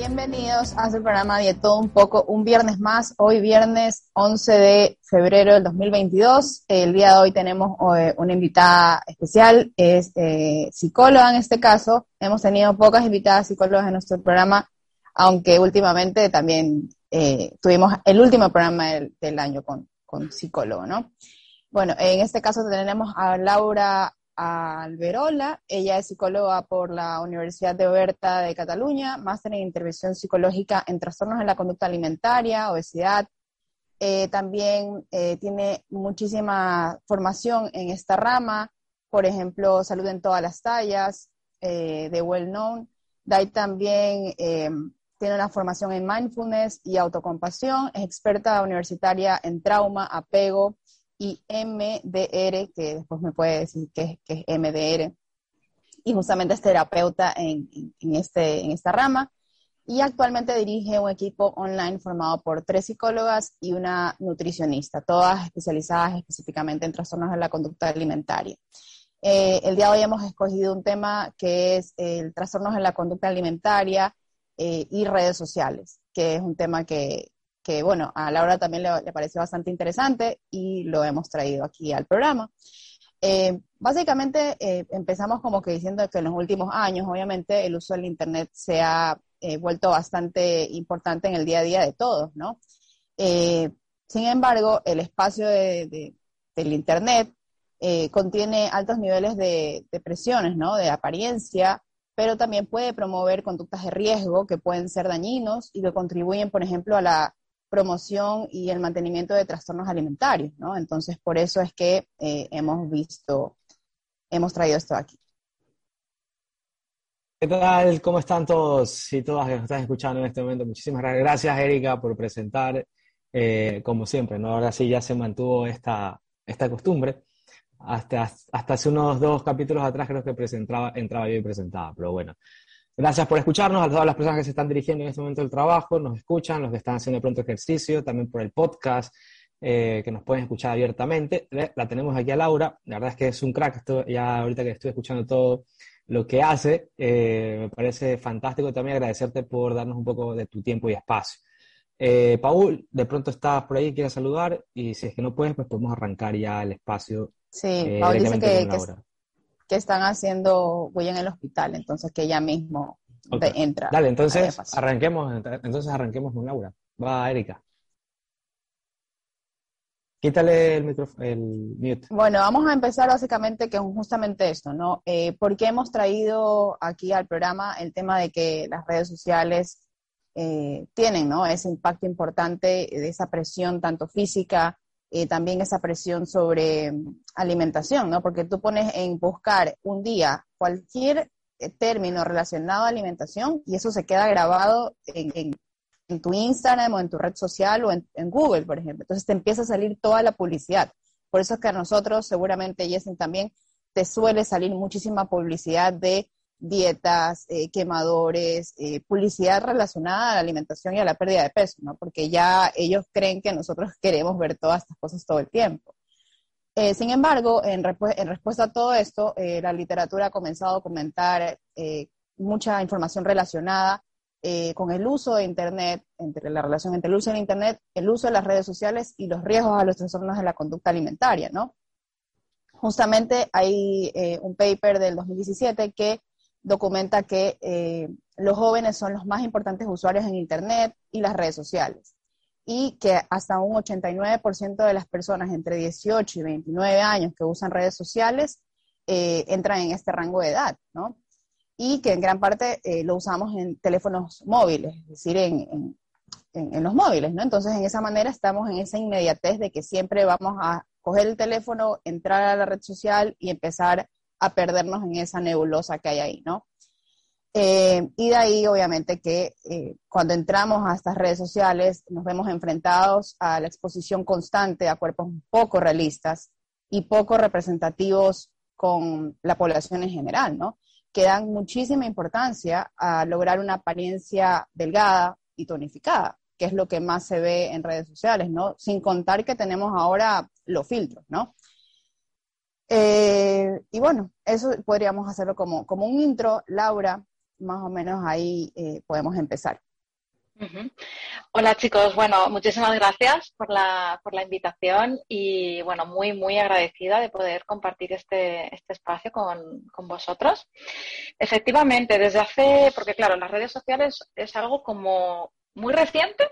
Bienvenidos a su programa de todo un poco, un viernes más, hoy viernes 11 de febrero del 2022. El día de hoy tenemos eh, una invitada especial, es eh, psicóloga en este caso. Hemos tenido pocas invitadas psicólogas en nuestro programa, aunque últimamente también eh, tuvimos el último programa del, año con, con psicólogo, ¿no? Bueno, en este caso tenemos a Laura Alberola. Ella es psicóloga por la Universidad de Oberta de Cataluña, máster en intervención psicológica en trastornos en la conducta alimentaria, obesidad. Eh, también eh, tiene muchísima formación en esta rama, por ejemplo, salud en todas las tallas, eh, de Well Known. Dai también tiene una formación en mindfulness y autocompasión, es experta universitaria en trauma, apego, y MDR, que después me puede decir qué, es MDR, y justamente es terapeuta en, este, en esta rama. Y actualmente dirige un equipo online formado por tres psicólogas y una nutricionista, todas especializadas específicamente en trastornos de la conducta alimentaria. Eh, el día de hoy hemos escogido un tema que es el trastornos de la conducta alimentaria eh, y redes sociales, que es un tema que, que bueno, a Laura también le, pareció bastante interesante y lo hemos traído aquí al programa. Eh, básicamente eh, empezamos como que diciendo que en los últimos años, obviamente, el uso del Internet se ha eh, vuelto bastante importante en el día a día de todos, ¿no? sin embargo, el espacio del Internet contiene altos niveles de, de presiones, ¿no? De apariencia, pero también puede promover conductas de riesgo que pueden ser dañinos y que contribuyen, por ejemplo, a la promoción y el mantenimiento de trastornos alimentarios, ¿no? Entonces, por eso es que eh, hemos visto, hemos traído esto aquí. ¿Qué tal? ¿Cómo están todos y todas que nos están escuchando en este momento? Muchísimas gracias, Erika, por presentar, eh, como siempre, ¿no? Ahora sí ya se mantuvo esta, esta costumbre. Hasta, hasta hace unos dos capítulos atrás creo que presentaba, entraba yo y presentaba, pero bueno, Gracias por escucharnos, a todas las personas que se están dirigiendo en este momento del trabajo, nos escuchan, los que están haciendo de pronto ejercicio, también por el podcast, eh, que nos pueden escuchar abiertamente. La tenemos aquí a Laura, la verdad es que es un crack, esto, ya ahorita que estoy escuchando todo lo que hace, eh, me parece fantástico también agradecerte por darnos un poco de tu tiempo y espacio. Eh, Paul, de pronto estás por ahí, quieres saludar, y si es que no puedes, pues podemos arrancar ya el espacio. Sí, Paul dice que, que están haciendo huella en el hospital, entonces que ella mismo entra. Dale, entonces arranquemos, entonces arranquemos con Laura. Va, Erika. Quítale el, micrófono, el mute. Bueno, vamos a empezar básicamente con justamente esto, ¿no? Eh, ¿Por qué hemos traído aquí al programa el tema de que las redes sociales eh, tienen, ¿no? Ese impacto importante de esa presión tanto física eh, también esa presión sobre mm, alimentación, ¿no? Porque tú pones en buscar un día cualquier eh, término relacionado a alimentación y eso se queda grabado en, tu Instagram o en tu red social o en, Google, por ejemplo. Entonces te empieza a salir toda la publicidad. Por eso es que a nosotros, seguramente, Jessen, también te suele salir muchísima publicidad de dietas, eh, quemadores, eh, publicidad relacionada a la alimentación y a la pérdida de peso, ¿no? Porque ya ellos creen que nosotros queremos ver todas estas cosas todo el tiempo. Eh, sin embargo, en, respuesta a todo esto, la literatura ha comenzado a documentar mucha información relacionada con el uso de Internet, entre la relación entre el uso de Internet, el uso de las redes sociales y los riesgos a los trastornos de la conducta alimentaria, ¿no? Justamente hay un paper del 2017 que documenta que eh, los jóvenes son los más importantes usuarios en Internet y las redes sociales y que hasta un 89% de las personas entre 18 y 29 años que usan redes sociales eh, entran en este rango de edad, ¿no? Y que en gran parte eh, lo usamos en teléfonos móviles, es decir, en, en, los móviles, ¿no? Entonces, en esa manera estamos en esa inmediatez de que siempre vamos a coger el teléfono, entrar a la red social y empezar a perdernos en esa nebulosa que hay ahí, ¿no? Eh, y de ahí, obviamente, que eh, cuando entramos a estas redes sociales nos vemos enfrentados a la exposición constante a cuerpos poco realistas y poco representativos con la población en general, ¿no? Que dan muchísima importancia a lograr una apariencia delgada y tonificada, que es lo que más se ve en redes sociales, ¿no? Sin contar que tenemos ahora los filtros, ¿no? Eh, y bueno, eso podríamos hacerlo como, como un intro. Laura, más o menos ahí eh, podemos empezar. Hola chicos, bueno, muchísimas gracias por la, por la invitación y bueno, muy, muy agradecida de poder compartir este, este espacio con, con, vosotros. Efectivamente, desde hace, porque claro, las redes sociales es algo como muy reciente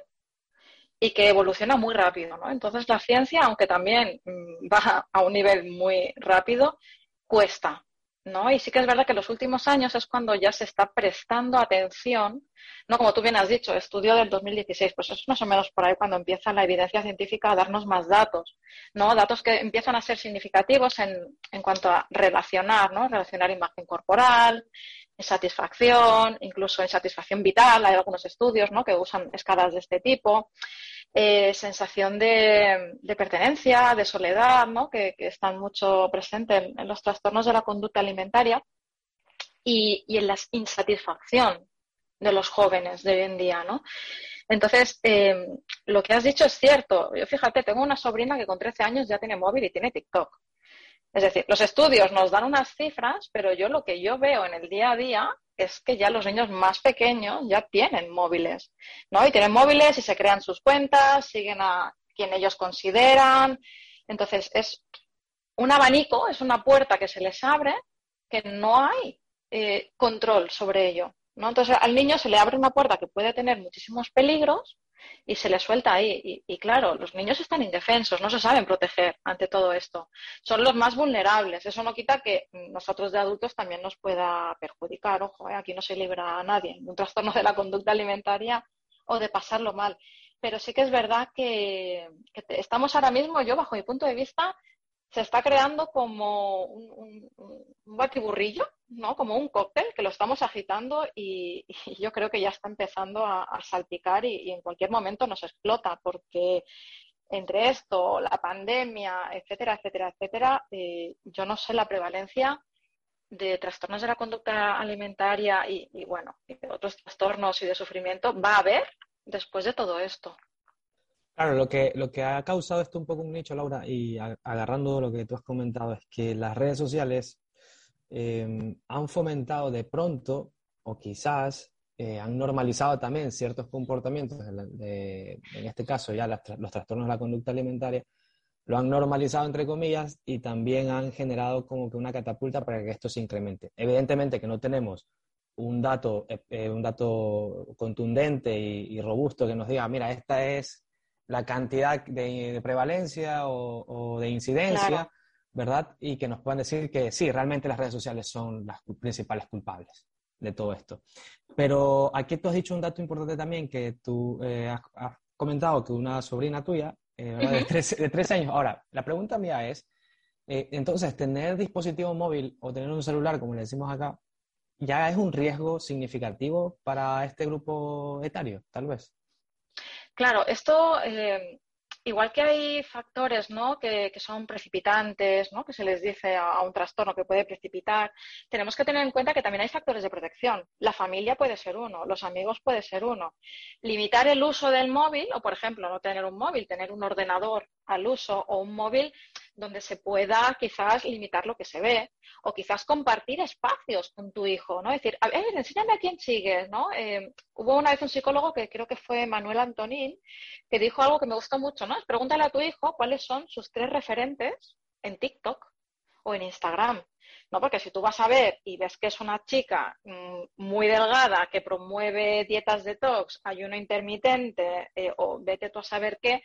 y que evoluciona muy rápido, ¿no? Entonces la ciencia, aunque también mm, va a un nivel muy rápido, cuesta, ¿no? Y sí que es verdad que los últimos años es cuando ya se está prestando atención, ¿no? Como tú bien has dicho, estudio del 2016, pues es más o menos por ahí cuando empieza la evidencia científica a darnos más datos, ¿no? Datos que empiezan a ser significativos en, en cuanto a relacionar, ¿no? Relacionar imagen corporal, satisfacción, incluso en satisfacción vital, hay algunos estudios, ¿no? Que usan escalas de este tipo. Eh, sensación de, pertenencia, de soledad, ¿no? que, están mucho presentes en, los trastornos de la conducta alimentaria y, en la insatisfacción de los jóvenes de hoy en día. ¿no? Entonces, eh, lo que has dicho es cierto. Yo fíjate, tengo una sobrina que con 13 años ya tiene móvil y tiene TikTok. Es decir, los estudios nos dan unas cifras, pero yo lo que yo veo en el día a día es que ya los niños más pequeños ya tienen móviles, ¿no? Y tienen móviles y se crean sus cuentas, siguen a quien ellos consideran. Entonces, es un abanico, es una puerta que se les abre que no hay eh, control sobre ello, ¿no? Entonces, al niño se le abre una puerta que puede tener muchísimos peligros y se les suelta ahí. Y, claro, los niños están indefensos, no se saben proteger ante todo esto. Son los más vulnerables. Eso no quita que nosotros de adultos también nos pueda perjudicar. Ojo, ¿eh? aquí no se libra a nadie un trastorno de la conducta alimentaria o de pasarlo mal. Pero sí que es verdad que, estamos ahora mismo, yo bajo mi punto de vista, se está creando como un, batiburrillo, ¿no? Como un cóctel que lo estamos agitando y, yo creo que ya está empezando a, salpicar y, en cualquier momento nos explota porque entre esto, la pandemia, etcétera, etcétera, etcétera, eh, yo no sé la prevalencia de trastornos de la conducta alimentaria y, bueno, de otros trastornos y de sufrimiento va a haber después de todo esto. Claro, lo que, lo que ha causado esto un poco un nicho, Laura, y agarrando lo que tú has comentado, es que las redes sociales em, han fomentado de pronto, o quizás eh, han normalizado también ciertos comportamientos, en este caso ya los trastornos de la conducta alimentaria, lo han normalizado entre comillas y también han generado como que una catapulta para que esto se incremente. Evidentemente que no tenemos un dato, eh, eh, un dato contundente y, y robusto que nos diga, mira, esta es la cantidad de, prevalencia o, de incidencia, ¿verdad? Y que nos puedan decir que sí, realmente las redes sociales son las principales culpables de todo esto. Pero aquí tú has dicho un dato importante también, que tú eh, has, comentado que una sobrina tuya, eh, de, tres, años, ahora, la pregunta mía es, eh, entonces, tener dispositivo móvil o tener un celular, como le decimos acá, ya es un riesgo significativo para este grupo etario, tal vez. Claro, esto, eh, igual que hay factores ¿no? que, son precipitantes, ¿no? que se les dice a, un trastorno que puede precipitar, tenemos que tener en cuenta que también hay factores de protección. La familia puede ser uno, los amigos puede ser uno. Limitar el uso del móvil, o por ejemplo, no tener un móvil, tener un ordenador al uso o un móvil donde se pueda quizás limitar lo que se ve o quizás compartir espacios con tu hijo, ¿no? Es decir, a ver, enséñame a quién sigues, ¿no? Eh, hubo una vez un psicólogo que creo que fue Manuel Antonín que dijo algo que me gustó mucho, ¿no? pregúntale a tu hijo cuáles son sus tres referentes en TikTok o en Instagram. ¿no? Porque si tú vas a ver y ves que es una chica mm, muy delgada que promueve dietas detox, ayuno intermitente eh, o vete tú a saber qué,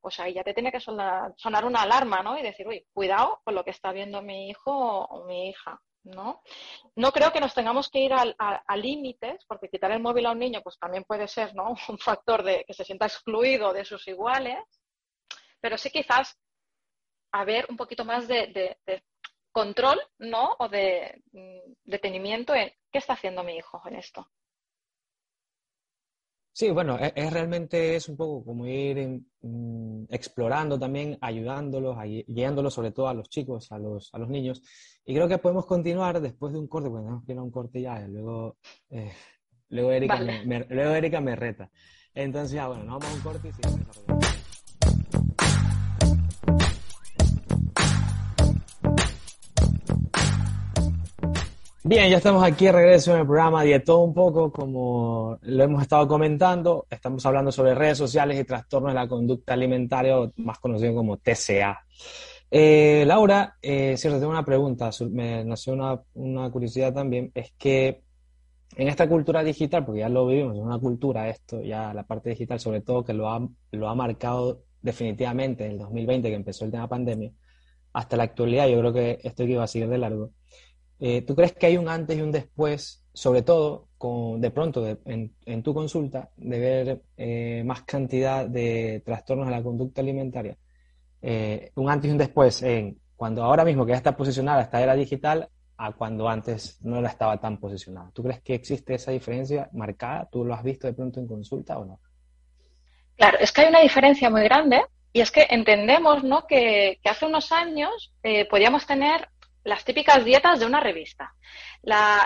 pues ahí ya te tiene que sonar, una alarma, ¿no? Y decir, uy, cuidado con lo que está viendo mi hijo o mi hija, ¿no? No creo que nos tengamos que ir a, límites, porque quitar el móvil a un niño, pues también puede ser, ¿no? Un factor de que se sienta excluido de sus iguales, pero sí quizás haber un poquito más de, control, ¿no? O de mm, detenimiento en qué está haciendo mi hijo en esto. Sí, bueno, e, es, realmente es un poco como ir mm, explorando también, ayudándolos, guiándolos sobre todo a los chicos, a los, a los niños. Y creo que podemos continuar después de un corte, bueno, tenemos que ir a un corte ya, luego, eh, luego, Erika me, luego Erika me reta. Entonces, ya, bueno, nos vamos a un corte y seguimos Bien, ya estamos aquí de regreso en el programa todo un poco, como lo hemos estado comentando, estamos hablando sobre redes sociales y trastornos de la conducta alimentaria, más conocido como TCA. Eh, Laura, eh, cierto, tengo una pregunta, me nació una, una, curiosidad también, es que en esta cultura digital, porque ya lo vivimos, es una cultura esto, ya la parte digital, sobre todo que lo ha, lo ha marcado definitivamente en el 2020, que empezó el tema pandemia, hasta la actualidad, yo creo que esto iba a seguir de largo. Eh, ¿Tú crees que hay un antes y un después, sobre todo con, de pronto en, tu consulta, de ver eh, más cantidad de trastornos de la conducta alimentaria? Eh, un antes y un después en cuando ahora mismo que ya está posicionada esta era digital a cuando antes no la estaba tan posicionada. ¿Tú crees que existe esa diferencia marcada? ¿Tú lo has visto de pronto en consulta o no? Claro, es que hay una diferencia muy grande y es que entendemos ¿no? que, hace unos años podíamos tener las típicas dietas de una revista.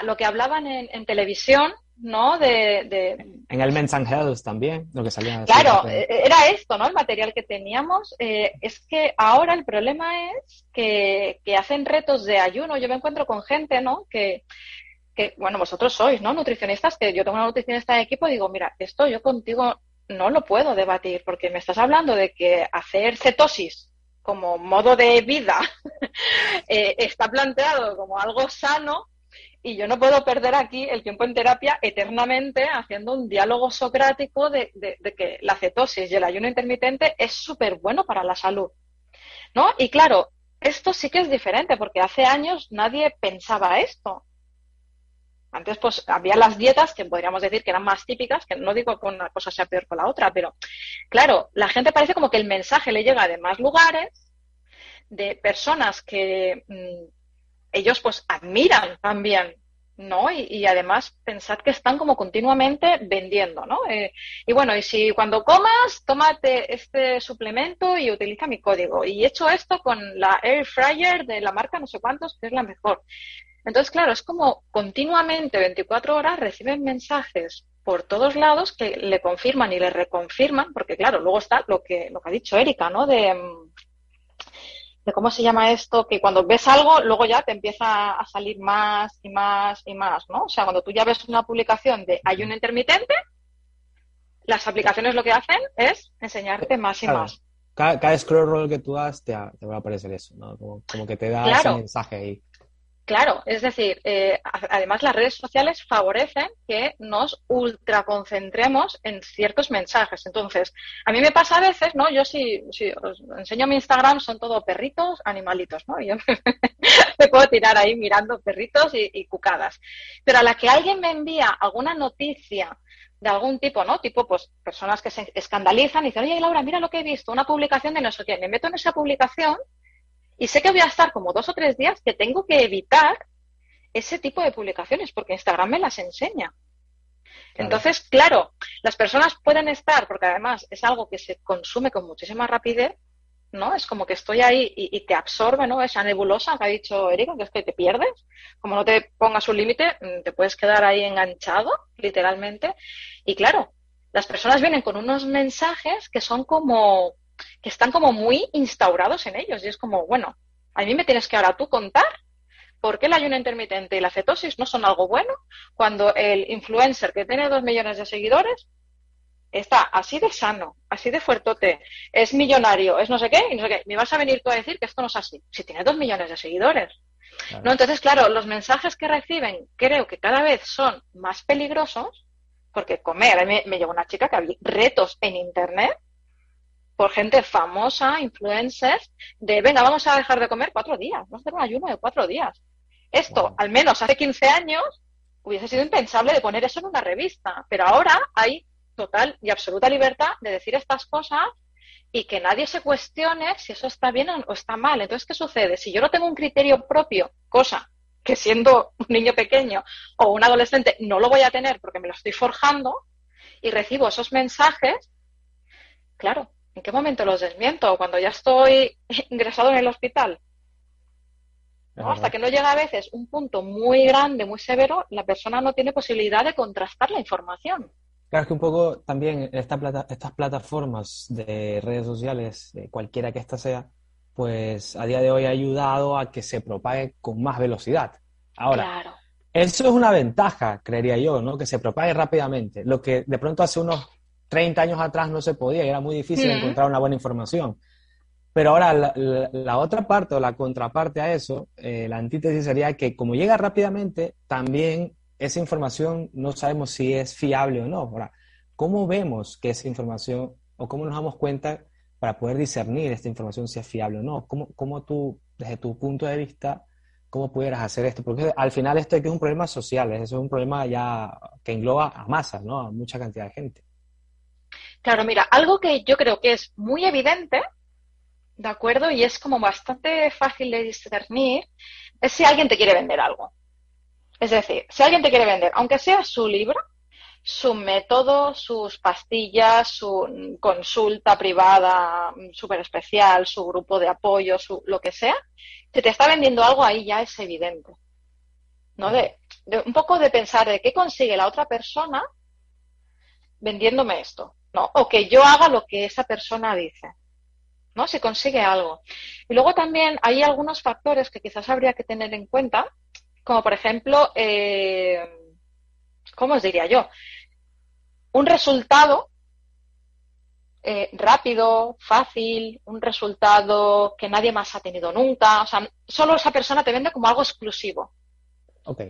lo que hablaban en, televisión, ¿no? De, En el Men's Health también, lo que salía. Claro, eh, era esto, ¿no? El material que teníamos. Eh, es que ahora el problema es que, hacen retos de ayuno. Yo me encuentro con gente, ¿no? Que, que, bueno, vosotros sois, ¿no? Nutricionistas, que yo tengo una nutricionista de equipo y digo, mira, esto yo contigo no lo puedo debatir porque me estás hablando de que hacer cetosis como modo de vida eh, está planteado como algo sano y yo no puedo perder aquí el tiempo en terapia eternamente haciendo un diálogo socrático de, que la cetosis y el ayuno intermitente es súper bueno para la salud. ¿No? Y claro, esto sí que es diferente porque hace años nadie pensaba esto. Antes pues había las dietas que podríamos decir que eran más típicas, que no digo que una cosa sea peor que la otra, pero claro, la gente parece como que el mensaje le llega de más lugares, de personas que mm, ellos pues admiran también, ¿no? Y, además pensad que están como continuamente vendiendo, ¿no? Eh, y bueno, y si cuando comas, tómate este suplemento y utiliza mi código. Y he hecho esto con la Air Fryer de la marca no sé cuántos, que es la mejor. Entonces, claro, es como continuamente, 24 horas, reciben mensajes por todos lados que le confirman y le reconfirman, porque claro, luego está lo que, lo que ha dicho Erika, ¿no? De, de cómo se llama esto, que cuando ves algo, luego ya te empieza a salir más y más y más, ¿no? O sea, cuando tú ya ves una publicación de ayuno intermitente, las aplicaciones lo que hacen es enseñarte más y más. Cada, scroll roll que tú das te, va a aparecer eso, ¿no? Como, que te da ese mensaje ahí. Claro, es decir, eh, además las redes sociales favorecen que nos ultraconcentremos en ciertos mensajes. Entonces, a mí me pasa a veces, ¿no? Yo si, si os enseño mi Instagram son todo perritos, animalitos, ¿no? yo me puedo tirar ahí mirando perritos y, cucadas. Pero a la que alguien me envía alguna noticia de algún tipo, ¿no? Tipo, pues, personas que se escandalizan y dicen, oye, Laura, mira lo que he visto, una publicación de no sé qué. Me meto en esa publicación y sé que voy a estar como dos o tres días que tengo que evitar ese tipo de publicaciones porque Instagram me las enseña. Entonces, claro, las personas pueden estar, porque además es algo que se consume con muchísima rapidez, ¿no? Es como que estoy ahí y, te absorbe, ¿no? Esa nebulosa que ha dicho Erika, que es que te pierdes. Como no te pongas un límite, mm, te puedes quedar ahí enganchado, literalmente. Y claro, las personas vienen con unos mensajes que son como que están como muy instaurados en ellos. Y es como, bueno, a mí me tienes que ahora tú contar por qué el ayuno intermitente y la cetosis no son algo bueno cuando el influencer que tiene dos millones de seguidores está así de sano, así de fuertote, es millonario, es no sé qué, y no sé qué. Me vas a venir tú a decir que esto no es así, si tiene dos millones de seguidores. ¿No? Entonces, claro, los mensajes que reciben creo que cada vez son más peligrosos, porque comer, a mí me, me una chica que había retos en Internet por gente famosa, influencers, de venga, vamos a dejar de comer cuatro días, vamos a hacer un ayuno de cuatro días. Esto, al menos hace 15 años, hubiese sido impensable de poner eso en una revista, pero ahora hay total y absoluta libertad de decir estas cosas y que nadie se cuestione si eso está bien o está mal. Entonces, ¿qué sucede? Si yo no tengo un criterio propio, cosa que siendo un niño pequeño o un adolescente no lo voy a tener porque me lo estoy forjando y recibo esos mensajes, claro, ¿En qué momento los desmiento? Cuando ya estoy ingresado en el hospital. Hasta que no llega a veces un punto muy grande, muy severo, la persona no tiene posibilidad de contrastar la información. Claro, es que un poco también esta plata, estas plataformas de redes sociales, cualquiera que ésta sea, pues a día de hoy ha ayudado a que se propague con más velocidad. Ahora, Eso es una ventaja, creería yo, ¿no? Que se propague rápidamente. Lo que de pronto hace unos 30 años atrás no se podía y era muy difícil encontrar una buena información. Pero ahora la, otra parte o la contraparte a eso, eh, la antítesis sería que como llega rápidamente, también esa información no sabemos si es fiable o no. Ahora, ¿cómo vemos que esa información o cómo nos damos cuenta para poder discernir esta información si es fiable o no? ¿Cómo, cómo tú, desde tu punto de vista, cómo pudieras hacer esto? Porque al final esto es un problema social, es un problema ya que engloba a masas, ¿no? A mucha cantidad de gente. Claro, mira, algo que yo creo que es muy evidente ¿de acuerdo? Y es como bastante fácil de discernir, es si alguien te quiere vender algo. Es decir, si alguien te quiere vender, aunque sea su libro, su método, sus pastillas, su consulta privada súper especial, su grupo de apoyo, su, lo que sea, si te está vendiendo algo ahí ya es evidente. ¿No? De, un poco de pensar de qué consigue la otra persona vendiéndome esto, ¿no? O que yo haga lo que esa persona dice. ¿no? Se consigue algo. Y luego también hay algunos factores que quizás habría que tener en cuenta, como por ejemplo, eh, ¿cómo os diría yo? Un resultado eh, rápido, fácil, un resultado que nadie más ha tenido nunca. O sea, solo esa persona te vende como algo exclusivo.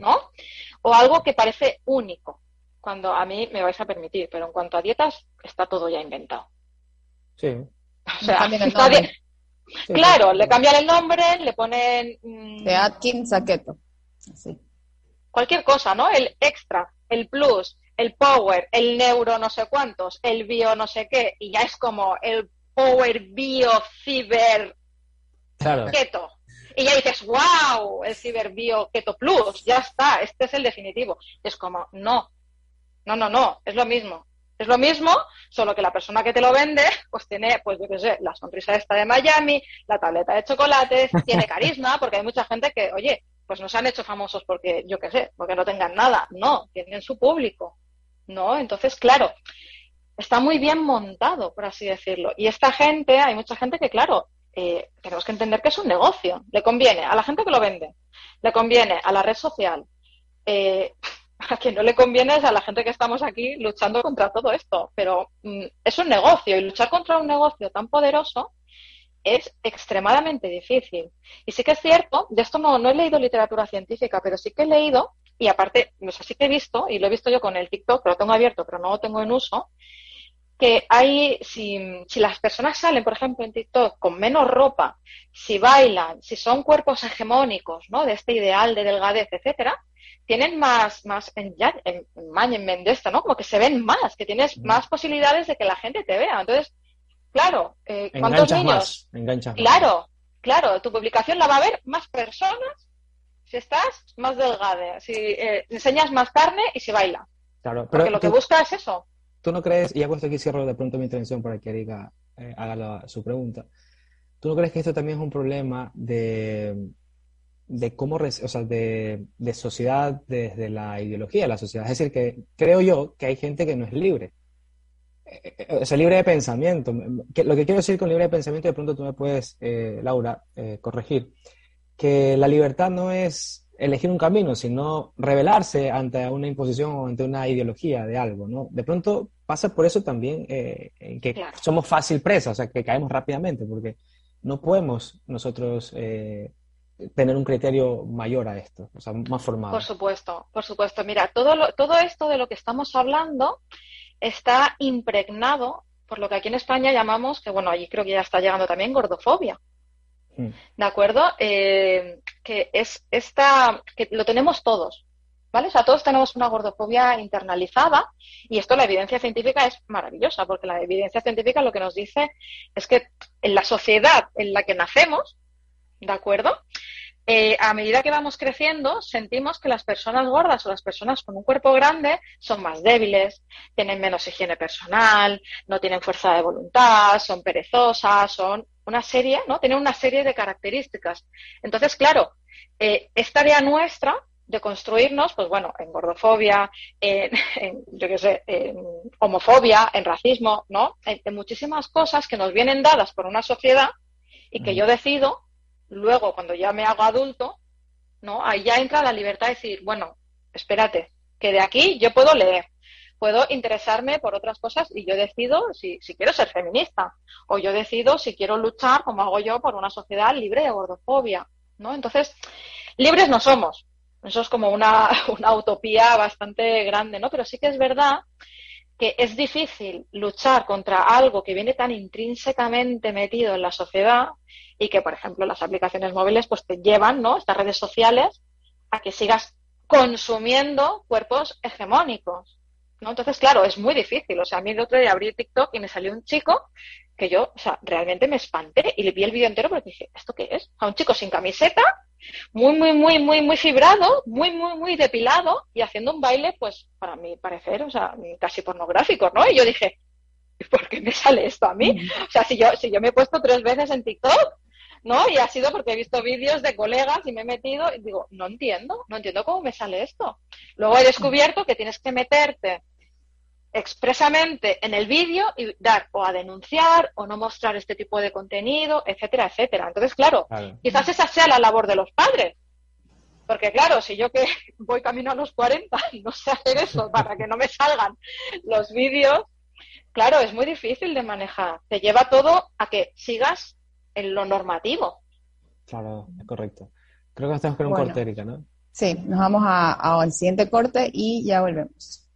¿No? O algo que parece único, cuando a mí me vais a permitir, pero en cuanto a dietas, está todo ya inventado. Sí. O sea, claro, le cambian el nombre, le ponen... Mm, de Atkins a Keto. Cualquier cosa, ¿no? El extra, el plus, el power, el neuro no sé cuántos, el bio no sé qué, y ya es como el power bio ciber keto. Y ya dices, wow, el ciber bio keto plus, ya está, este es el definitivo. es como, no, no, no, no, es lo mismo. Es lo mismo, solo que la persona que te lo vende, pues tiene, pues yo qué sé, la sonrisa esta de Miami, la tableta de chocolates, tiene carisma, porque hay mucha gente que, oye, pues no se han hecho famosos porque, yo qué sé, porque no tengan nada. No, tienen su público. ¿No? Entonces, claro, está muy bien montado, por así decirlo. Y esta gente, hay mucha gente que, claro, eh, tenemos que entender que es un negocio. Le conviene a la gente que lo vende, le conviene a la red social, eh, a quien no le conviene es a la gente que estamos aquí luchando contra todo esto. Pero mm, es un negocio y luchar contra un negocio tan poderoso es extremadamente difícil. Y sí que es cierto, de esto no, no he leído literatura científica, pero sí que he leído, y aparte, no sé, sí que he visto, y lo he visto yo con el TikTok, lo tengo abierto, pero no lo tengo en uso, que hay, si, si las personas salen, por ejemplo, en TikTok con menos ropa, si bailan, si son cuerpos hegemónicos, ¿no? De este ideal de delgadez, etcétera, tienen más, más en, en, en de esto, ¿no? Como que se ven más, que tienes mm. más posibilidades de que la gente te vea. Entonces, claro, eh, ¿cuántos niños? Más, claro, claro, tu publicación la va a ver más personas si estás más delgada, si eh, enseñas más carne y si baila. Claro, pero Porque lo que busca es eso. ¿Tú no crees, y hago esto aquí cierro de pronto mi intervención para que Erika eh, haga su pregunta, ¿tú no crees que esto también es un problema de de cómo, o sea, de, de, sociedad desde la ideología de la sociedad. Es decir, que creo yo que hay gente que no es libre. Eh, eh, o sea, libre de pensamiento. lo que quiero decir con libre de pensamiento, de pronto tú me puedes, eh, Laura, corregir, que la libertad no es elegir un camino, sino rebelarse ante una imposición o ante una ideología de algo, ¿no? De pronto pasa por eso también que somos fácil presa, o sea, que caemos rápidamente, porque no podemos nosotros tener un criterio mayor a esto, o sea, más formado. Por supuesto, por supuesto. Mira, todo, todo esto de lo que estamos hablando está impregnado por lo que aquí en España llamamos, que bueno, allí creo que ya está llegando también, gordofobia. Mm. ¿De acuerdo? Eh, que es esta, que lo tenemos todos, ¿vale? O sea, todos tenemos una gordofobia internalizada y esto la evidencia científica es maravillosa porque la evidencia científica lo que nos dice es que en la sociedad en la que nacemos, ¿de acuerdo? Eh, a medida que vamos creciendo, sentimos que las personas gordas o las personas con un cuerpo grande son más débiles, tienen menos higiene personal, no tienen fuerza de voluntad, son perezosas, son una serie, ¿no? Tienen una serie de características. Entonces, claro, eh, es tarea nuestra de construirnos, pues bueno, en gordofobia, en, yo qué sé, en homofobia, en racismo, ¿no? En, muchísimas cosas que nos vienen dadas por una sociedad y que yo decido luego cuando ya me hago adulto, ¿no? Ahí ya entra la libertad de decir, bueno, espérate, que de aquí yo puedo leer, puedo interesarme por otras cosas y yo decido si, si, quiero ser feminista o yo decido si quiero luchar, como hago yo, por una sociedad libre de gordofobia, ¿no? Entonces, libres no somos. Eso es como una, una utopía bastante grande, ¿no? Pero sí que es verdad que es difícil luchar contra algo que viene tan intrínsecamente metido en la sociedad y que, por ejemplo, las aplicaciones móviles pues te llevan, ¿no? Estas redes sociales a que sigas consumiendo cuerpos hegemónicos. ¿no? Entonces, claro, es muy difícil. O sea, a mí el otro día abrí TikTok y me salió un chico que yo, o sea, realmente me espanté y le vi el vídeo entero porque dije, ¿esto qué es? A un chico sin camiseta, muy, muy, muy, muy, muy fibrado, muy, muy, muy depilado y haciendo un baile, pues, para mi parecer, o sea, casi pornográfico, ¿no? Y yo dije, ¿por qué me sale esto a mí? Mm. O sea, si yo, si yo me he puesto tres veces en TikTok, ¿no? Y ha sido porque he visto vídeos de colegas y me he metido y digo, no entiendo, no entiendo cómo me sale esto. Luego he descubierto que tienes que meterte expresamente en el vídeo y dar o a denunciar o no mostrar este tipo de contenido, etcétera, etcétera. Entonces, claro, quizás esa sea la labor de los padres. Porque claro, si yo que voy camino a los 40 y no sé hacer eso para que no me salgan los vídeos, claro, es muy difícil de manejar. Te lleva todo a que sigas en lo normativo. Claro, es correcto. Creo que estamos con un corte, Erika, ¿no? Sí, nos vamos al siguiente corte y ya volvemos.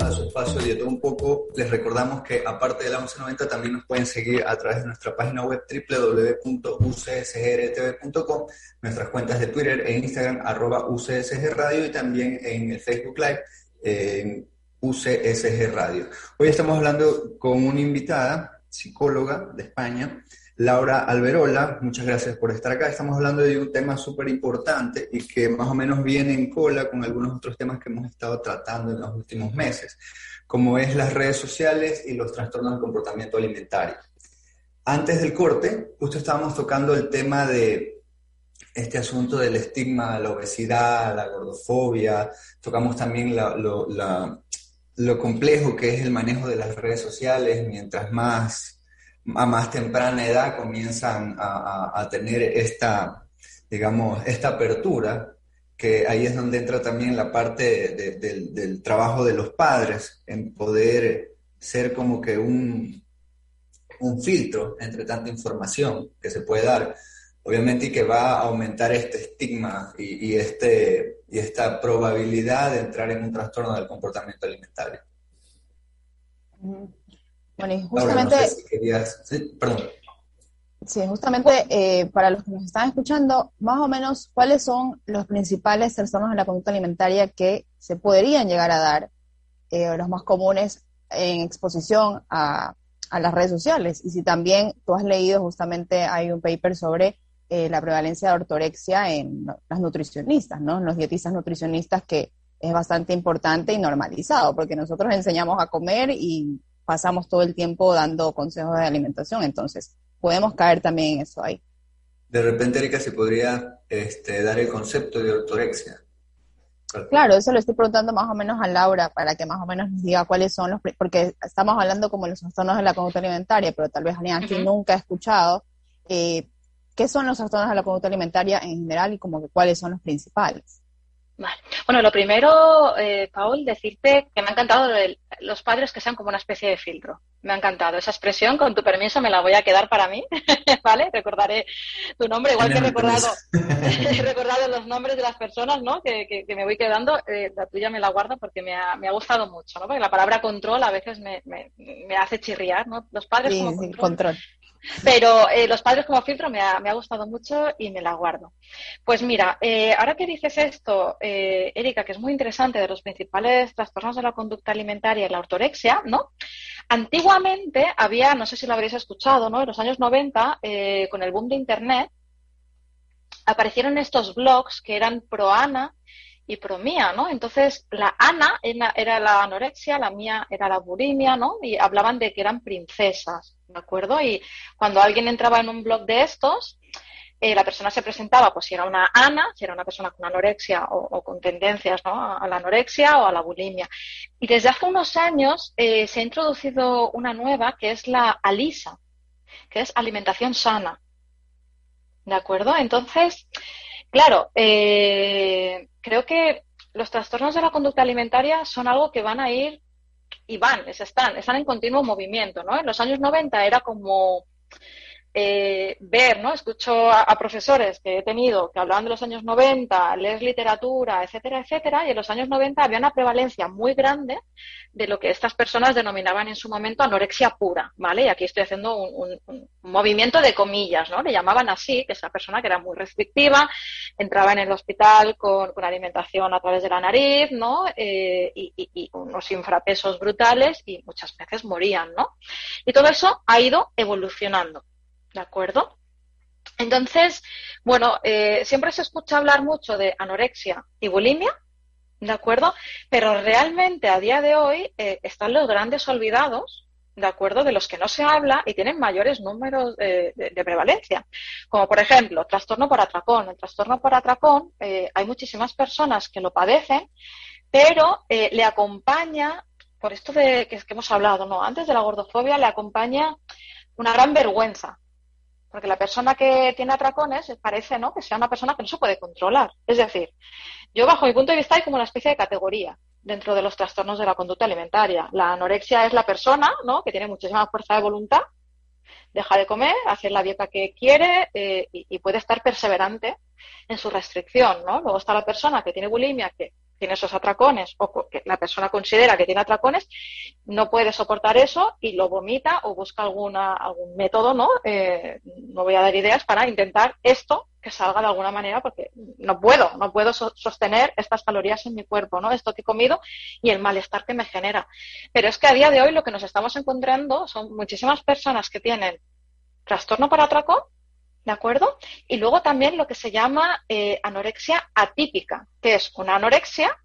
A su espacio de todo un poco. Les recordamos que aparte de la 1190 también nos pueden seguir a través de nuestra página web www.ucsgrtv.com, nuestras cuentas de Twitter e Instagram arroba UCSG Radio y también en el Facebook Live en UCSG Radio. Hoy estamos hablando con una invitada, psicóloga de España, Laura Alberola, muchas gracias por estar acá. Estamos hablando de un tema súper importante y que más o menos viene en cola con algunos otros temas que hemos estado tratando en los últimos meses, como es las redes sociales y los trastornos del comportamiento alimentario. Antes del corte, justo estábamos tocando el tema de este asunto del estigma, la obesidad, la gordofobia, tocamos también lo complejo que es el manejo de las redes sociales, mientras más a más temprana edad comienzan a, tener esta, digamos, esta apertura, que ahí es donde entra también la parte del trabajo de los padres, en poder ser como que un, un filtro entre tanta información que se puede dar. Obviamente y que va a aumentar este estigma y, este, y esta probabilidad de entrar en un trastorno del comportamiento alimentario. Bueno, y justamente... ¿Sí? justamente eh, para los que nos están escuchando, más o menos, ¿cuáles son los principales trastornos de la conducta alimentaria que se podrían llegar a dar, eh, los más comunes en exposición a, las redes sociales? Y si también tú has leído, justamente hay un paper sobre eh, la prevalencia de ortorexia en las nutricionistas, ¿no? En los dietistas nutricionistas que es bastante importante y normalizado, porque nosotros enseñamos a comer y pasamos todo el tiempo dando consejos de alimentación, entonces podemos caer también en eso ahí. De repente, Erika, se podría este, dar el concepto de ortorexia. Claro, eso lo estoy preguntando más o menos a Laura para que más o menos nos diga cuáles son los, porque estamos hablando como los trastornos de la conducta alimentaria, pero tal vez alguien aquí nunca ha escuchado eh, qué son los trastornos de la conducta alimentaria en general y como que cuáles son los principales. Bueno, lo primero, eh, Paul, decirte que me ha encantado los padres que sean como una especie de filtro. Me ha encantado esa expresión, con tu permiso me la voy a quedar para mí, ¿vale? Recordaré tu nombre, igual que he recordado, he recordado los nombres de las personas, ¿no? Que, me voy quedando, eh, la tuya me la guardo porque me ha, me ha, gustado mucho, ¿no? Porque la palabra control a veces me, me, me hace chirriar, ¿no? Los padres como control. control. Pero eh, los padres como filtro me ha, gustado mucho y me la guardo. Pues mira, eh, ahora que dices esto, eh, Erika, que es muy interesante de los principales trastornos de la conducta alimentaria y la ortorexia, ¿no? Antiguamente había, no sé si lo habréis escuchado, ¿no? En los años 90, con el boom de Internet, aparecieron estos blogs que eran pro Ana y pro mía, ¿no? Entonces, la Ana era la anorexia, la mía era la bulimia, ¿no? Y hablaban de que eran princesas. ¿de acuerdo? Y cuando alguien entraba en un blog de estos, eh, la persona se presentaba, pues si era una ANA, si era una persona con anorexia o, con tendencias ¿no? a la anorexia o a la bulimia. Y desde hace unos años eh, se ha introducido una nueva que es la ALISA. que es alimentación sana. ¿De acuerdo? Entonces, claro, eh, creo que los trastornos de la conducta alimentaria son algo que van a ir y van, están, están en continuo movimiento, ¿no? En los años 90 era como eh, ver, ¿no? Escucho a, profesores que he tenido que hablaban de los años 90, leer literatura, etcétera, etcétera, y en los años 90 había una prevalencia muy grande de lo que estas personas denominaban en su momento anorexia pura, ¿vale? Y aquí estoy haciendo un, movimiento de comillas, ¿no? Le llamaban así, que esa persona que era muy restrictiva, entraba en el hospital con, alimentación a través de la nariz, ¿no? Eh, y unos infrapesos brutales y muchas veces morían, ¿no? Y todo eso ha ido evolucionando. ¿De acuerdo? Entonces, bueno, eh, siempre se escucha hablar mucho de anorexia y bulimia, ¿de acuerdo? Pero realmente a día de hoy eh, están los grandes olvidados, ¿de acuerdo? De los que no se habla y tienen mayores números de, prevalencia. Como por ejemplo, trastorno por atracón. El trastorno por atracón, eh, hay muchísimas personas que lo padecen, pero le acompaña, por esto de que, que hemos hablado, ¿no? Antes de la gordofobia, le acompaña una gran vergüenza, porque la persona que tiene atracones parece ¿no? que sea una persona que no se puede controlar. Es decir, yo bajo mi punto de vista hay como una especie de categoría dentro de los trastornos de la conducta alimentaria. La anorexia es la persona ¿no? que tiene muchísima fuerza de voluntad, deja de comer, hace la dieta que quiere eh, y, puede estar perseverante en su restricción. ¿no? Luego está la persona que tiene bulimia, que tiene esos atracones o que la persona considera que tiene atracones, no puede soportar eso y lo vomita o busca alguna, algún método, ¿no? Eh, no voy a dar ideas para intentar esto que salga de alguna manera porque no puedo, no puedo sostener estas calorías en mi cuerpo, ¿no? Esto que he comido y el malestar que me genera. Pero es que a día de hoy lo que nos estamos encontrando son muchísimas personas que tienen trastorno para atracón ¿de acuerdo? Y luego también lo que se llama eh, anorexia atípica, que es una anorexia,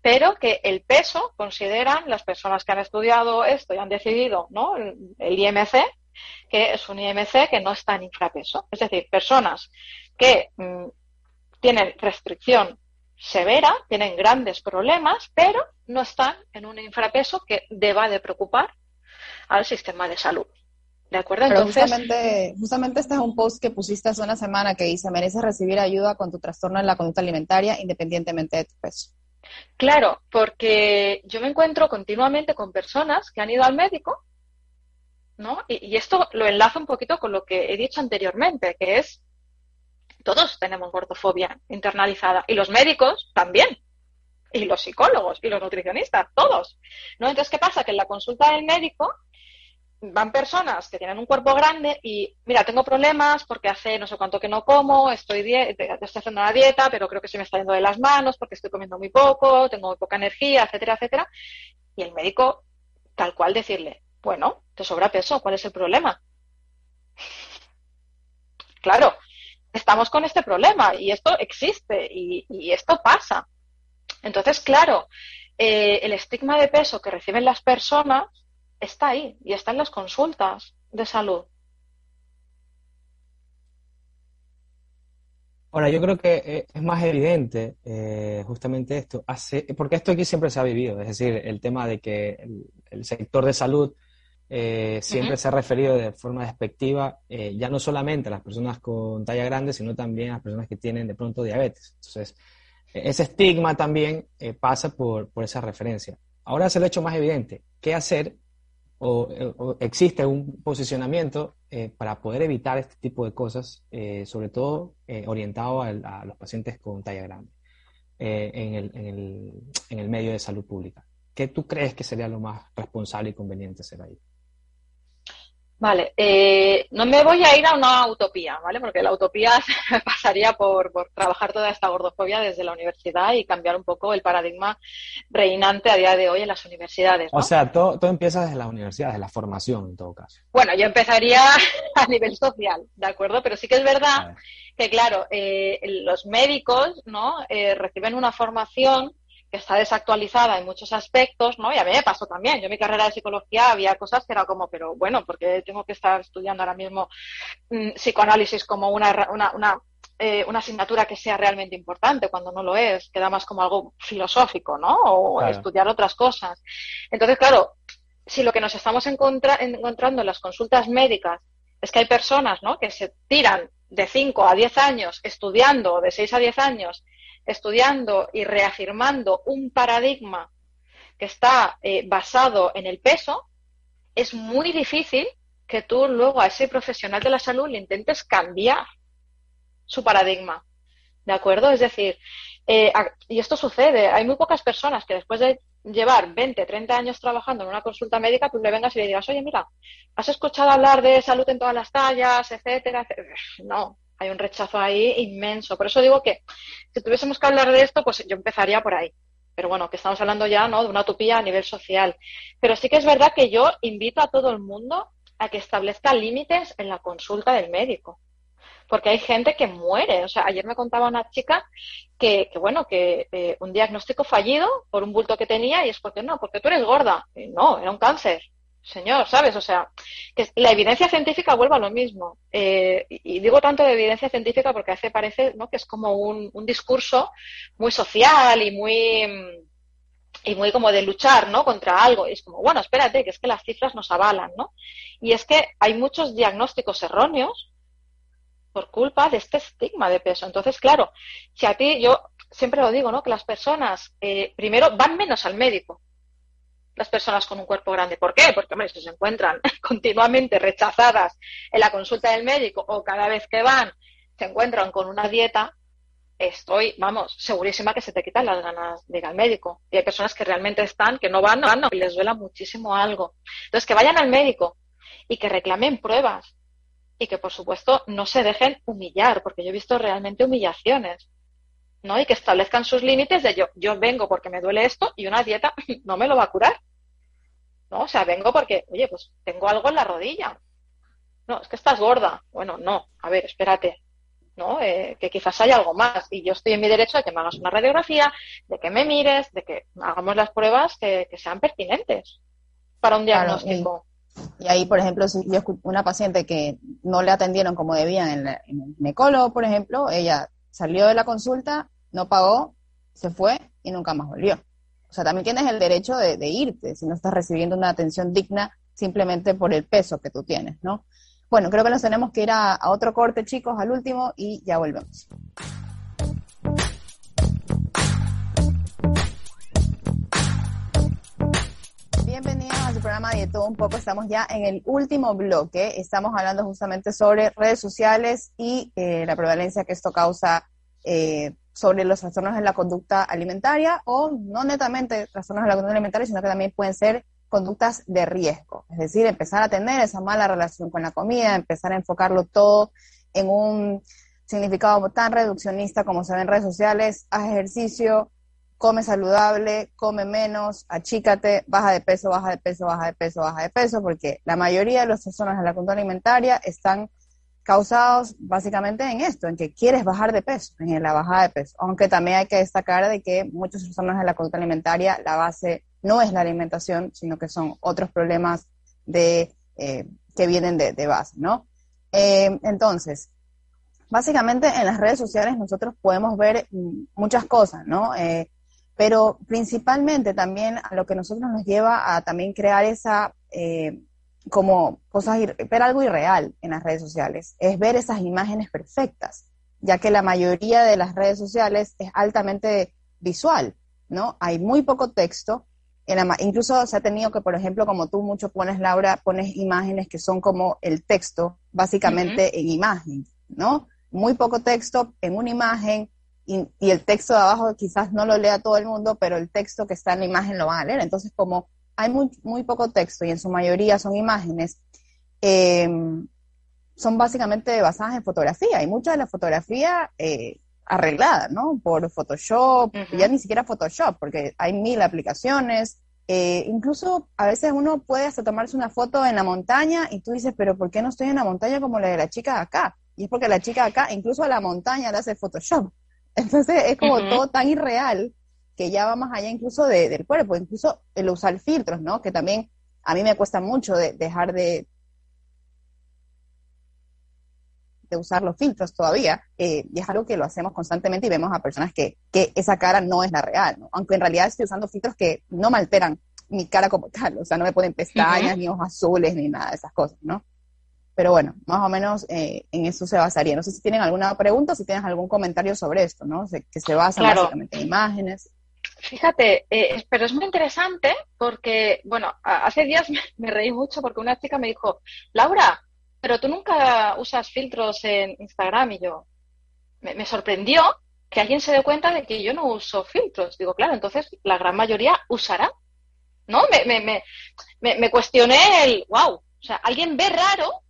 pero que el peso consideran las personas que han estudiado esto y han decidido, ¿no? El, IMC, que es un IMC que no está en infrapeso. Es decir, personas que mm, tienen restricción severa, tienen grandes problemas, pero no están en un infrapeso que deba de preocupar al sistema de salud. ¿De acuerdo? Entonces, justamente, justamente este es un post que pusiste hace una semana que dice, mereces recibir ayuda con tu trastorno en la conducta alimentaria independientemente de tu peso. Claro, porque yo me encuentro continuamente con personas que han ido al médico, ¿no? Y, y esto lo enlazo un poquito con lo que he dicho anteriormente, que es, todos tenemos gordofobia internalizada y los médicos también y los psicólogos y los nutricionistas, todos. ¿no? Entonces, ¿qué pasa? Que en la consulta del médico van personas que tienen un cuerpo grande y, mira, tengo problemas porque hace no sé cuánto que no como, estoy, estoy haciendo una dieta, pero creo que se me está yendo de las manos porque estoy comiendo muy poco, tengo muy poca energía, etcétera, etcétera. Y el médico, tal cual, decirle, bueno, te sobra peso, ¿cuál es el problema? Claro, estamos con este problema y esto existe y, esto pasa. Entonces, claro, eh, el estigma de peso que reciben las personas está ahí y está en las consultas de salud. Ahora, yo creo que eh, es más evidente eh, justamente esto, hace, porque esto aquí siempre se ha vivido, es decir, el tema de que el, sector de salud eh, siempre se ha referido de forma despectiva, ya no solamente a las personas con talla grande, sino también a las personas que tienen de pronto diabetes. Entonces, ese estigma también pasa por, por esa referencia. Ahora se lo ha hecho más evidente. ¿Qué hacer o, existe un posicionamiento eh, para poder evitar este tipo de cosas, eh, sobre todo eh, orientado a, los pacientes con talla grande en el, en, el, en, el, medio de salud pública. ¿Qué tú crees que sería lo más responsable y conveniente hacer ahí? Vale, eh, no me voy a ir a una utopía, ¿vale? Porque la utopía pasaría por, trabajar toda esta gordofobia desde la universidad y cambiar un poco el paradigma reinante a día de hoy en las universidades. O sea, todo, todo empieza desde la universidad, desde la formación en todo caso. Bueno, yo empezaría a nivel social, ¿de acuerdo? Pero sí que es verdad que, claro, eh, los médicos, ¿no? Eh, reciben una formación que está desactualizada en muchos aspectos, ¿no? Y a mí me pasó también. Yo en mi carrera de psicología había cosas que era como, pero bueno, porque tengo que estar estudiando ahora mismo mm, psicoanálisis como una, una, una, eh, una, asignatura que sea realmente importante cuando no lo es, queda más como algo filosófico, ¿no? O estudiar otras cosas. Entonces, claro, si lo que nos estamos encontrando en las consultas médicas es que hay personas, ¿no? Que se tiran de 5 a 10 años estudiando, de 6 a 10 años estudiando y reafirmando un paradigma que está eh, basado en el peso, es muy difícil que tú luego a ese profesional de la salud le intentes cambiar su paradigma. ¿De acuerdo? Es decir, eh, y esto sucede, hay muy pocas personas que después de llevar 20, 30 años trabajando en una consulta médica, tú le vengas y le digas, oye, mira, ¿has escuchado hablar de salud en todas las tallas, etcétera? etcétera? No, hay un rechazo ahí inmenso. Por eso digo que si tuviésemos que hablar de esto, pues yo empezaría por ahí. Pero bueno, que estamos hablando ya ¿no? de una utopía a nivel social. Pero sí que es verdad que yo invito a todo el mundo a que establezca límites en la consulta del médico. Porque hay gente que muere. O sea, ayer me contaba una chica que, bueno, que eh, un diagnóstico fallido por un bulto que tenía y es porque no, porque tú eres gorda. no, era un cáncer señor, ¿sabes? O sea, que la evidencia científica vuelve a lo mismo. Eh, y digo tanto de evidencia científica porque veces parece ¿no? que es como un, discurso muy social y muy y muy como de luchar, ¿no? Contra algo. Y es como, bueno, espérate, que es que las cifras nos avalan, ¿no? Y es que hay muchos diagnósticos erróneos por culpa de este estigma de peso. Entonces, claro, si a ti, yo siempre lo digo, ¿no? Que las personas, eh, primero, van menos al médico las personas con un cuerpo grande. ¿Por qué? Porque, hombre, si se encuentran continuamente rechazadas en la consulta del médico o cada vez que van se encuentran con una dieta, estoy, vamos, segurísima que se te quitan las ganas de ir al médico. Y hay personas que realmente están, que no van, no van, y les duela muchísimo algo. Entonces, que vayan al médico y que reclamen pruebas y que, por supuesto, no se dejen humillar, porque yo he visto realmente humillaciones. ¿No? Y que establezcan sus límites de yo, yo vengo porque me duele esto y una dieta no me lo va a curar. ¿No? O sea, vengo porque, oye, pues tengo algo en la rodilla. No, es que estás gorda. Bueno, no, a ver, espérate. ¿no? Eh, que quizás haya algo más. Y yo estoy en mi derecho de que me hagas una radiografía, de que me mires, de que hagamos las pruebas que, sean pertinentes para un diagnóstico. y, ahí, por ejemplo, si yo una paciente que no le atendieron como debían en, en el ginecólogo, por ejemplo, ella salió de la consulta, no pagó, se fue y nunca más volvió. O sea, también tienes el derecho de, irte si no estás recibiendo una atención digna simplemente por el peso que tú tienes, ¿no? Bueno, creo que nos tenemos que ir a, otro corte, chicos, al último, y ya volvemos. Bienvenidos a su programa de todo un poco. Estamos ya en el último bloque. Estamos hablando justamente sobre redes sociales y eh, la prevalencia que esto causa eh, sobre los trastornos en la conducta alimentaria o no netamente trastornos en la conducta alimentaria, sino que también pueden ser conductas de riesgo. Es decir, empezar a tener esa mala relación con la comida, empezar a enfocarlo todo en un significado tan reduccionista como se ve en redes sociales, haz ejercicio, come saludable, come menos, achícate, baja de peso, baja de peso, baja de peso, baja de peso, porque la mayoría de los trastornos en la conducta alimentaria están causados básicamente en esto, en que quieres bajar de peso, en la bajada de peso. Aunque también hay que destacar de que muchos trastornos de la conducta alimentaria, la base no es la alimentación, sino que son otros problemas de, eh, que vienen de, base, ¿no? Eh, entonces, básicamente en las redes sociales nosotros podemos ver muchas cosas, ¿no? Eh, pero principalmente también a lo que nosotros nos lleva a también crear esa como cosas, ver algo irreal en las redes sociales, es ver esas imágenes perfectas, ya que la mayoría de las redes sociales es altamente visual, ¿no? Hay muy poco texto, en incluso se ha tenido que, por ejemplo, como tú mucho pones, Laura, pones imágenes que son como el texto, básicamente en imagen, ¿no? Muy poco texto en una imagen y, y, el texto de abajo quizás no lo lea todo el mundo, pero el texto que está en la imagen lo van a leer. Entonces, como hay muy, muy poco texto y en su mayoría son imágenes, eh, son básicamente basadas en fotografía y mucha de la fotografía eh, arreglada, ¿no? Por Photoshop, ya ni siquiera Photoshop, porque hay mil aplicaciones. Eh, incluso a veces uno puede hasta tomarse una foto en la montaña y tú dices, pero ¿por qué no estoy en la montaña como la de la chica de acá? Y es porque la chica de acá, incluso a la montaña le hace Photoshop. Entonces es como todo tan irreal que ya va más allá incluso del cuerpo, incluso el usar filtros, ¿no? Que también a mí me cuesta mucho dejar de, de usar los filtros todavía, eh, y es algo que lo hacemos constantemente y vemos a personas que, que esa cara no es la real, ¿no? aunque en realidad estoy usando filtros que no me alteran mi cara como tal, o sea, no me ponen pestañas, ni ojos azules, ni nada de esas cosas, ¿no? pero bueno, más o menos eh, en eso se basaría. No sé si tienen alguna pregunta, si tienes algún comentario sobre esto, ¿no? que se basa básicamente en imágenes. Fíjate, eh, pero es muy interesante porque, bueno, hace días me, reí mucho porque una chica me dijo, Laura, pero tú nunca usas filtros en Instagram y yo, me, sorprendió que alguien se dé cuenta de que yo no uso filtros. Digo, claro, entonces la gran mayoría usará. ¿No? Me, me, me, me cuestioné el, wow, o sea, alguien ve raro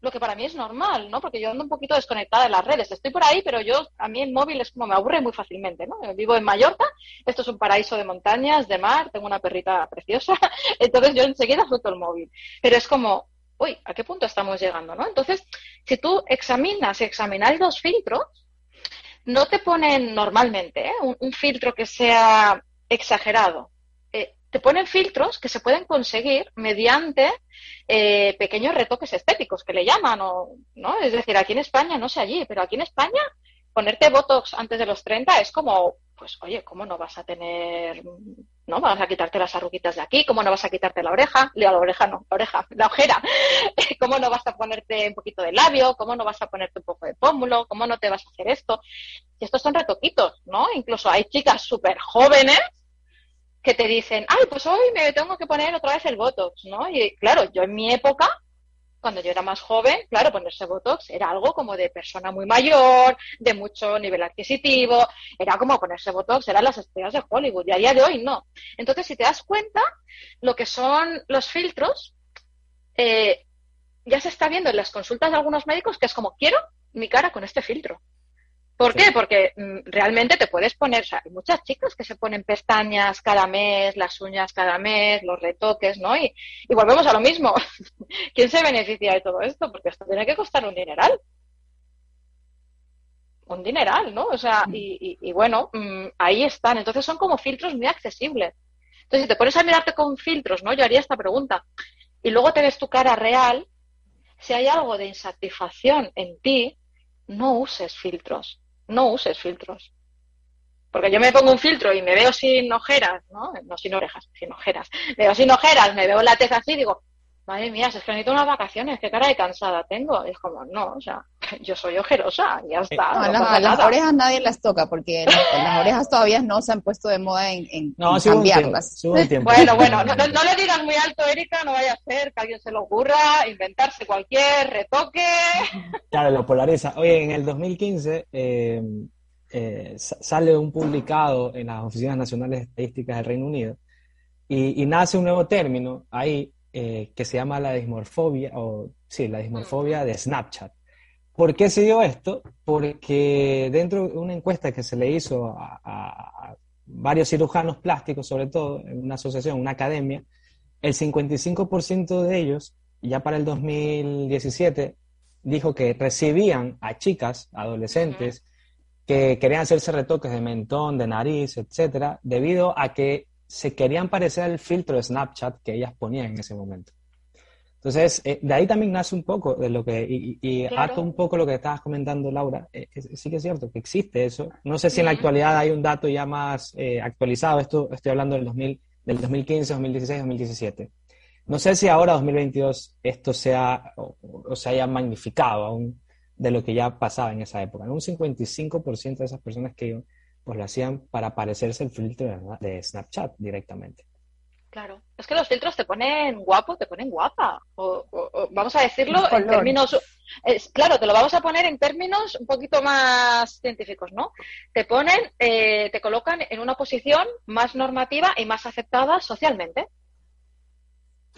lo que para mí es normal, ¿no? Porque yo ando un poquito desconectada de las redes. Estoy por ahí, pero yo, a mí el móvil es como me aburre muy fácilmente, ¿no? Vivo en Mallorca, esto es un paraíso de montañas, de mar, tengo una perrita preciosa, entonces yo enseguida suelto el móvil. Pero es como, uy, ¿a qué punto estamos llegando, no? Entonces, si tú examinas y examináis los filtros, no te ponen normalmente ¿eh? un filtro que sea exagerado, te ponen filtros que se pueden conseguir mediante eh, pequeños retoques estéticos, que le llaman, o, ¿no? Es decir, aquí en España, no sé allí, pero aquí en España ponerte Botox antes de los 30 es como, pues oye, ¿cómo no vas a tener, no vas a quitarte las arruguitas de aquí? ¿Cómo no vas a quitarte la oreja? La oreja no, la oreja, la ojera. ¿Cómo no vas a ponerte un poquito de labio? ¿Cómo no vas a ponerte un poco de pómulo? ¿Cómo no te vas a hacer esto? Y estos son retoquitos, ¿no? Incluso hay chicas súper jóvenes que te dicen, ay, pues hoy me tengo que poner otra vez el Botox, ¿no? Y claro, yo en mi época, cuando yo era más joven, claro, ponerse Botox era algo como de persona muy mayor, de mucho nivel adquisitivo, era como ponerse Botox, eran las estrellas de Hollywood, y a día de hoy no. Entonces, si te das cuenta, lo que son los filtros, eh, ya se está viendo en las consultas de algunos médicos que es como, quiero mi cara con este filtro. ¿Por qué? Porque mm, realmente te puedes poner, o sea, hay muchas chicas que se ponen pestañas cada mes, las uñas cada mes, los retoques, ¿no? Y, volvemos a lo mismo. ¿Quién se beneficia de todo esto? Porque esto tiene que costar un dineral. Un dineral, ¿no? O sea, y, y bueno, mm, ahí están. Entonces son como filtros muy accesibles. Entonces, si te pones a mirarte con filtros, ¿no? Yo haría esta pregunta. Y luego te ves tu cara real, si hay algo de insatisfacción en ti, no uses filtros no uses filtros. Porque yo me pongo un filtro y me veo sin ojeras, ¿no? No sin orejas, sin ojeras. Me veo sin ojeras, me veo la tez así y digo, madre mía, es que necesito unas vacaciones, qué cara de cansada tengo. es como, no, o sea, yo soy ojerosa, ya está. las, orejas nadie las toca porque las, orejas todavía no se han puesto de moda en, en, cambiarlas. bueno, bueno, no, le digas muy alto, Erika, no vaya a ser que a alguien se le ocurra inventarse cualquier retoque. Claro, lo polariza. Oye, en el 2015 eh, eh, sale un publicado en las Oficinas Nacionales de Estadísticas del Reino Unido y, y nace un nuevo término ahí eh, que se llama la dismorfobia, o sí, la dismorfobia de Snapchat. ¿Por qué se dio esto? Porque dentro de una encuesta que se le hizo a, varios cirujanos plásticos, sobre todo en una asociación, una academia, el 55% de ellos, ya para el 2017, dijo que recibían a chicas, adolescentes, que querían hacerse retoques de mentón, de nariz, etcétera, debido a que se querían parecer al filtro de Snapchat que ellas ponían en ese momento. Entonces, eh, de ahí también nace un poco de lo que, y, y un poco lo que estabas comentando, Laura, eh, sí que es cierto que existe eso. No sé si en la actualidad hay un dato ya más eh, actualizado, esto estoy hablando del, 2000, del 2015, 2016, 2017. No sé si ahora, 2022, esto sea o, se haya magnificado aún de lo que ya pasaba en esa época. Un 55% de esas personas que pues lo hacían para parecerse el filtro de Snapchat directamente. Claro, es que los filtros te ponen guapo, te ponen guapa. O, vamos a decirlo en términos. claro, te lo vamos a poner en términos un poquito más científicos, ¿no? Te ponen, eh, te colocan en una posición más normativa y más aceptada socialmente.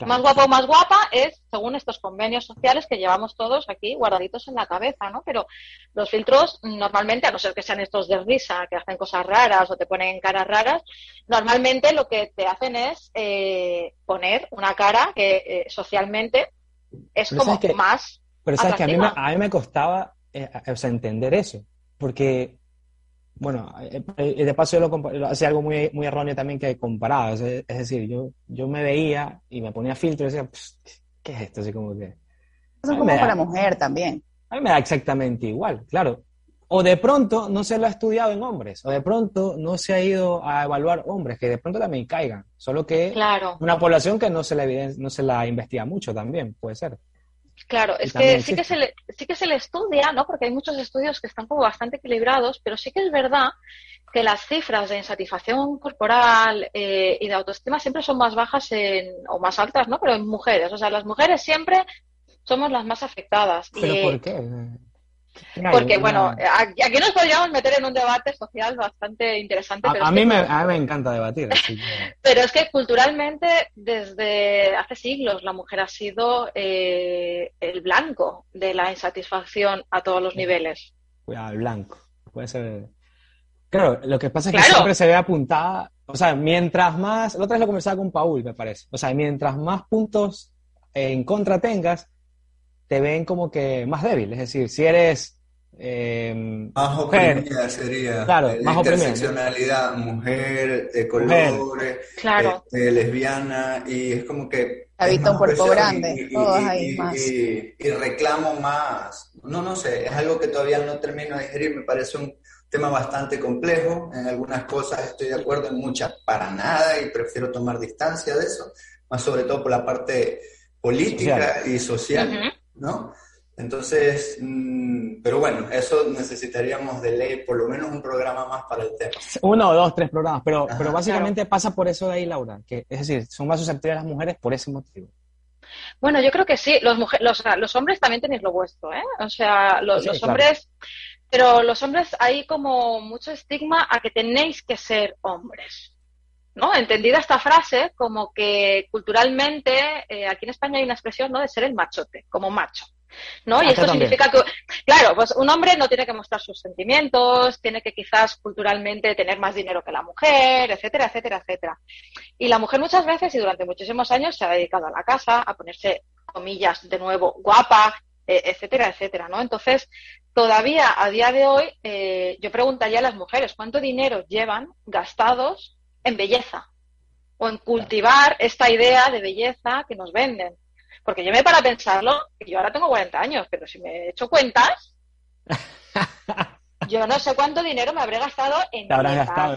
Más guapo o más guapa es según estos convenios sociales que llevamos todos aquí guardaditos en la cabeza, ¿no? Pero los filtros normalmente, a no ser que sean estos de risa, que hacen cosas raras o te ponen caras raras, normalmente lo que te hacen es eh, poner una cara que eh, socialmente es como más. Pero sabes que a mí, me, a mí me costaba eh, entender eso, porque bueno, eh, eh, de paso yo lo, hacía algo muy, muy erróneo también que comparaba. Es, decir, yo, yo me veía y me ponía filtro y decía, ¿qué es esto? Así como que. Eso es como para mujer también. A mí me da exactamente igual, claro. O de pronto no se lo ha estudiado en hombres, o de pronto no se ha ido a evaluar hombres, que de pronto también caigan. Solo que claro. una población que no se, la no se la investiga mucho también, puede ser. Claro, es que sí que, se le, sí que se le estudia, ¿no? Porque hay muchos estudios que están como bastante equilibrados, pero sí que es verdad que las cifras de insatisfacción corporal eh, y de autoestima siempre son más bajas en, o más altas, ¿no? Pero en mujeres. O sea, las mujeres siempre somos las más afectadas. ¿Pero por qué? Porque, bueno, aquí nos podríamos meter en un debate social bastante interesante. A, mí, me, me, encanta debatir. pero es que culturalmente, desde hace siglos, la mujer ha sido eh, el blanco de la insatisfacción a todos los niveles. Cuidado, el blanco. Puede ser. Claro, lo que pasa es que siempre se ve apuntada. O sea, mientras más. La otra vez lo conversaba con Paul, me parece. O sea, mientras más puntos en contra tengas, te ven como que más débil. Es decir, si eres eh, más oprimida sería claro, más interseccionalidad, mujer, de colores, claro. Este, lesbiana, y es como que... Habita un cuerpo grande, y, todos ahí más. Y, reclamo más. No, no sé, es algo que todavía no termino de digerir, me parece un tema bastante complejo, en algunas cosas estoy de acuerdo, en muchas para nada, y prefiero tomar distancia de eso, más sobre todo por la parte política y social. ¿No? Entonces, mm, pero bueno, eso necesitaríamos de ley por lo menos un programa más para el tema. Uno, dos, tres programas, pero, pero básicamente pasa por eso de ahí, Laura, que es decir, son más susceptibles las mujeres por ese motivo. Bueno, yo creo que sí, los, los, los hombres también tenéis lo vuestro, ¿eh? O sea, los, hombres, pero los hombres hay como mucho estigma a que tenéis que ser hombres. ¿No? Entendida esta frase como que culturalmente eh, aquí en España hay una expresión, ¿no? De ser el machote, como macho. ¿No? Y esto significa que, claro, pues un hombre no tiene que mostrar sus sentimientos, tiene que quizás culturalmente tener más dinero que la mujer, etcétera, etcétera, etcétera. Y la mujer muchas veces y durante muchísimos años se ha dedicado a la casa, a ponerse, comillas, de nuevo, guapa, eh, etcétera, etcétera, ¿no? Entonces, todavía a día de hoy, eh, yo preguntaría a las mujeres cuánto dinero llevan gastados en belleza o en cultivar esta idea de belleza que nos venden. Porque yo me para pensarlo, yo ahora tengo 40 años, pero si me he hecho cuentas, yo no sé cuánto dinero me habré gastado en,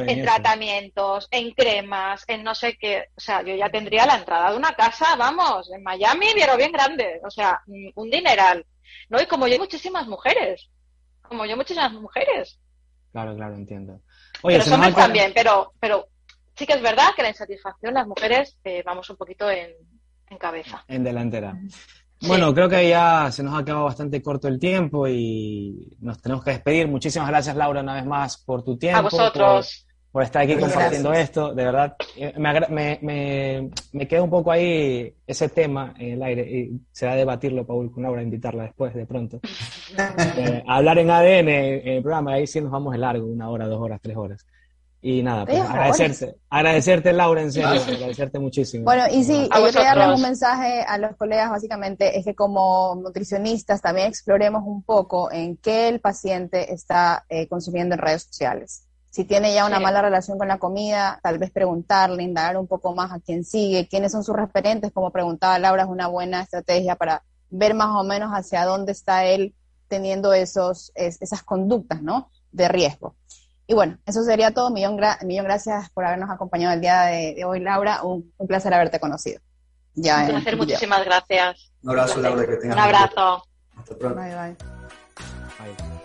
en, tratamientos, en cremas, en no sé qué. O sea, yo ya tendría la entrada de una casa, vamos, en Miami, pero bien grande. O sea, un dineral. ¿No? Y como yo muchísimas mujeres. Como yo muchísimas mujeres. Claro, claro, entiendo. Oye, pero somos también, pero, pero sí que es verdad que la insatisfacción las mujeres eh, vamos un poquito en, cabeza. En delantera. Bueno, creo que ya se nos ha quedado bastante corto el tiempo y nos tenemos que despedir. Muchísimas gracias, Laura, una vez más por tu tiempo. A vosotros. Por, estar aquí compartiendo esto. De verdad, eh, me, me, me, queda un poco ahí ese tema en el aire y será debatirlo, Paul, con Laura, invitarla después, de pronto. Eh, hablar en ADN en el programa, ahí sí nos vamos de largo, una hora, dos horas, tres horas. Y nada, pues agradecerte, agradecerte Laura, en serio, agradecerte muchísimo. Bueno, y sí, yo quería darles un mensaje a los colegas básicamente, es que como nutricionistas también exploremos un poco en qué el paciente está eh, consumiendo en redes sociales. Si tiene ya una mala relación con la comida, tal vez preguntarle, indagar un poco más a quién sigue, quiénes son sus referentes, como preguntaba Laura, es una buena estrategia para ver más o menos hacia dónde está él teniendo esos, esas conductas, ¿no? De riesgo. Y bueno, eso sería todo. Millón, millón gracias por habernos acompañado el día de, hoy, Laura. Un, placer haberte conocido. Ya un placer, muchísimas gracias. Un abrazo, Laura, que tengas Un abrazo. Hasta pronto. Bye, bye. bye.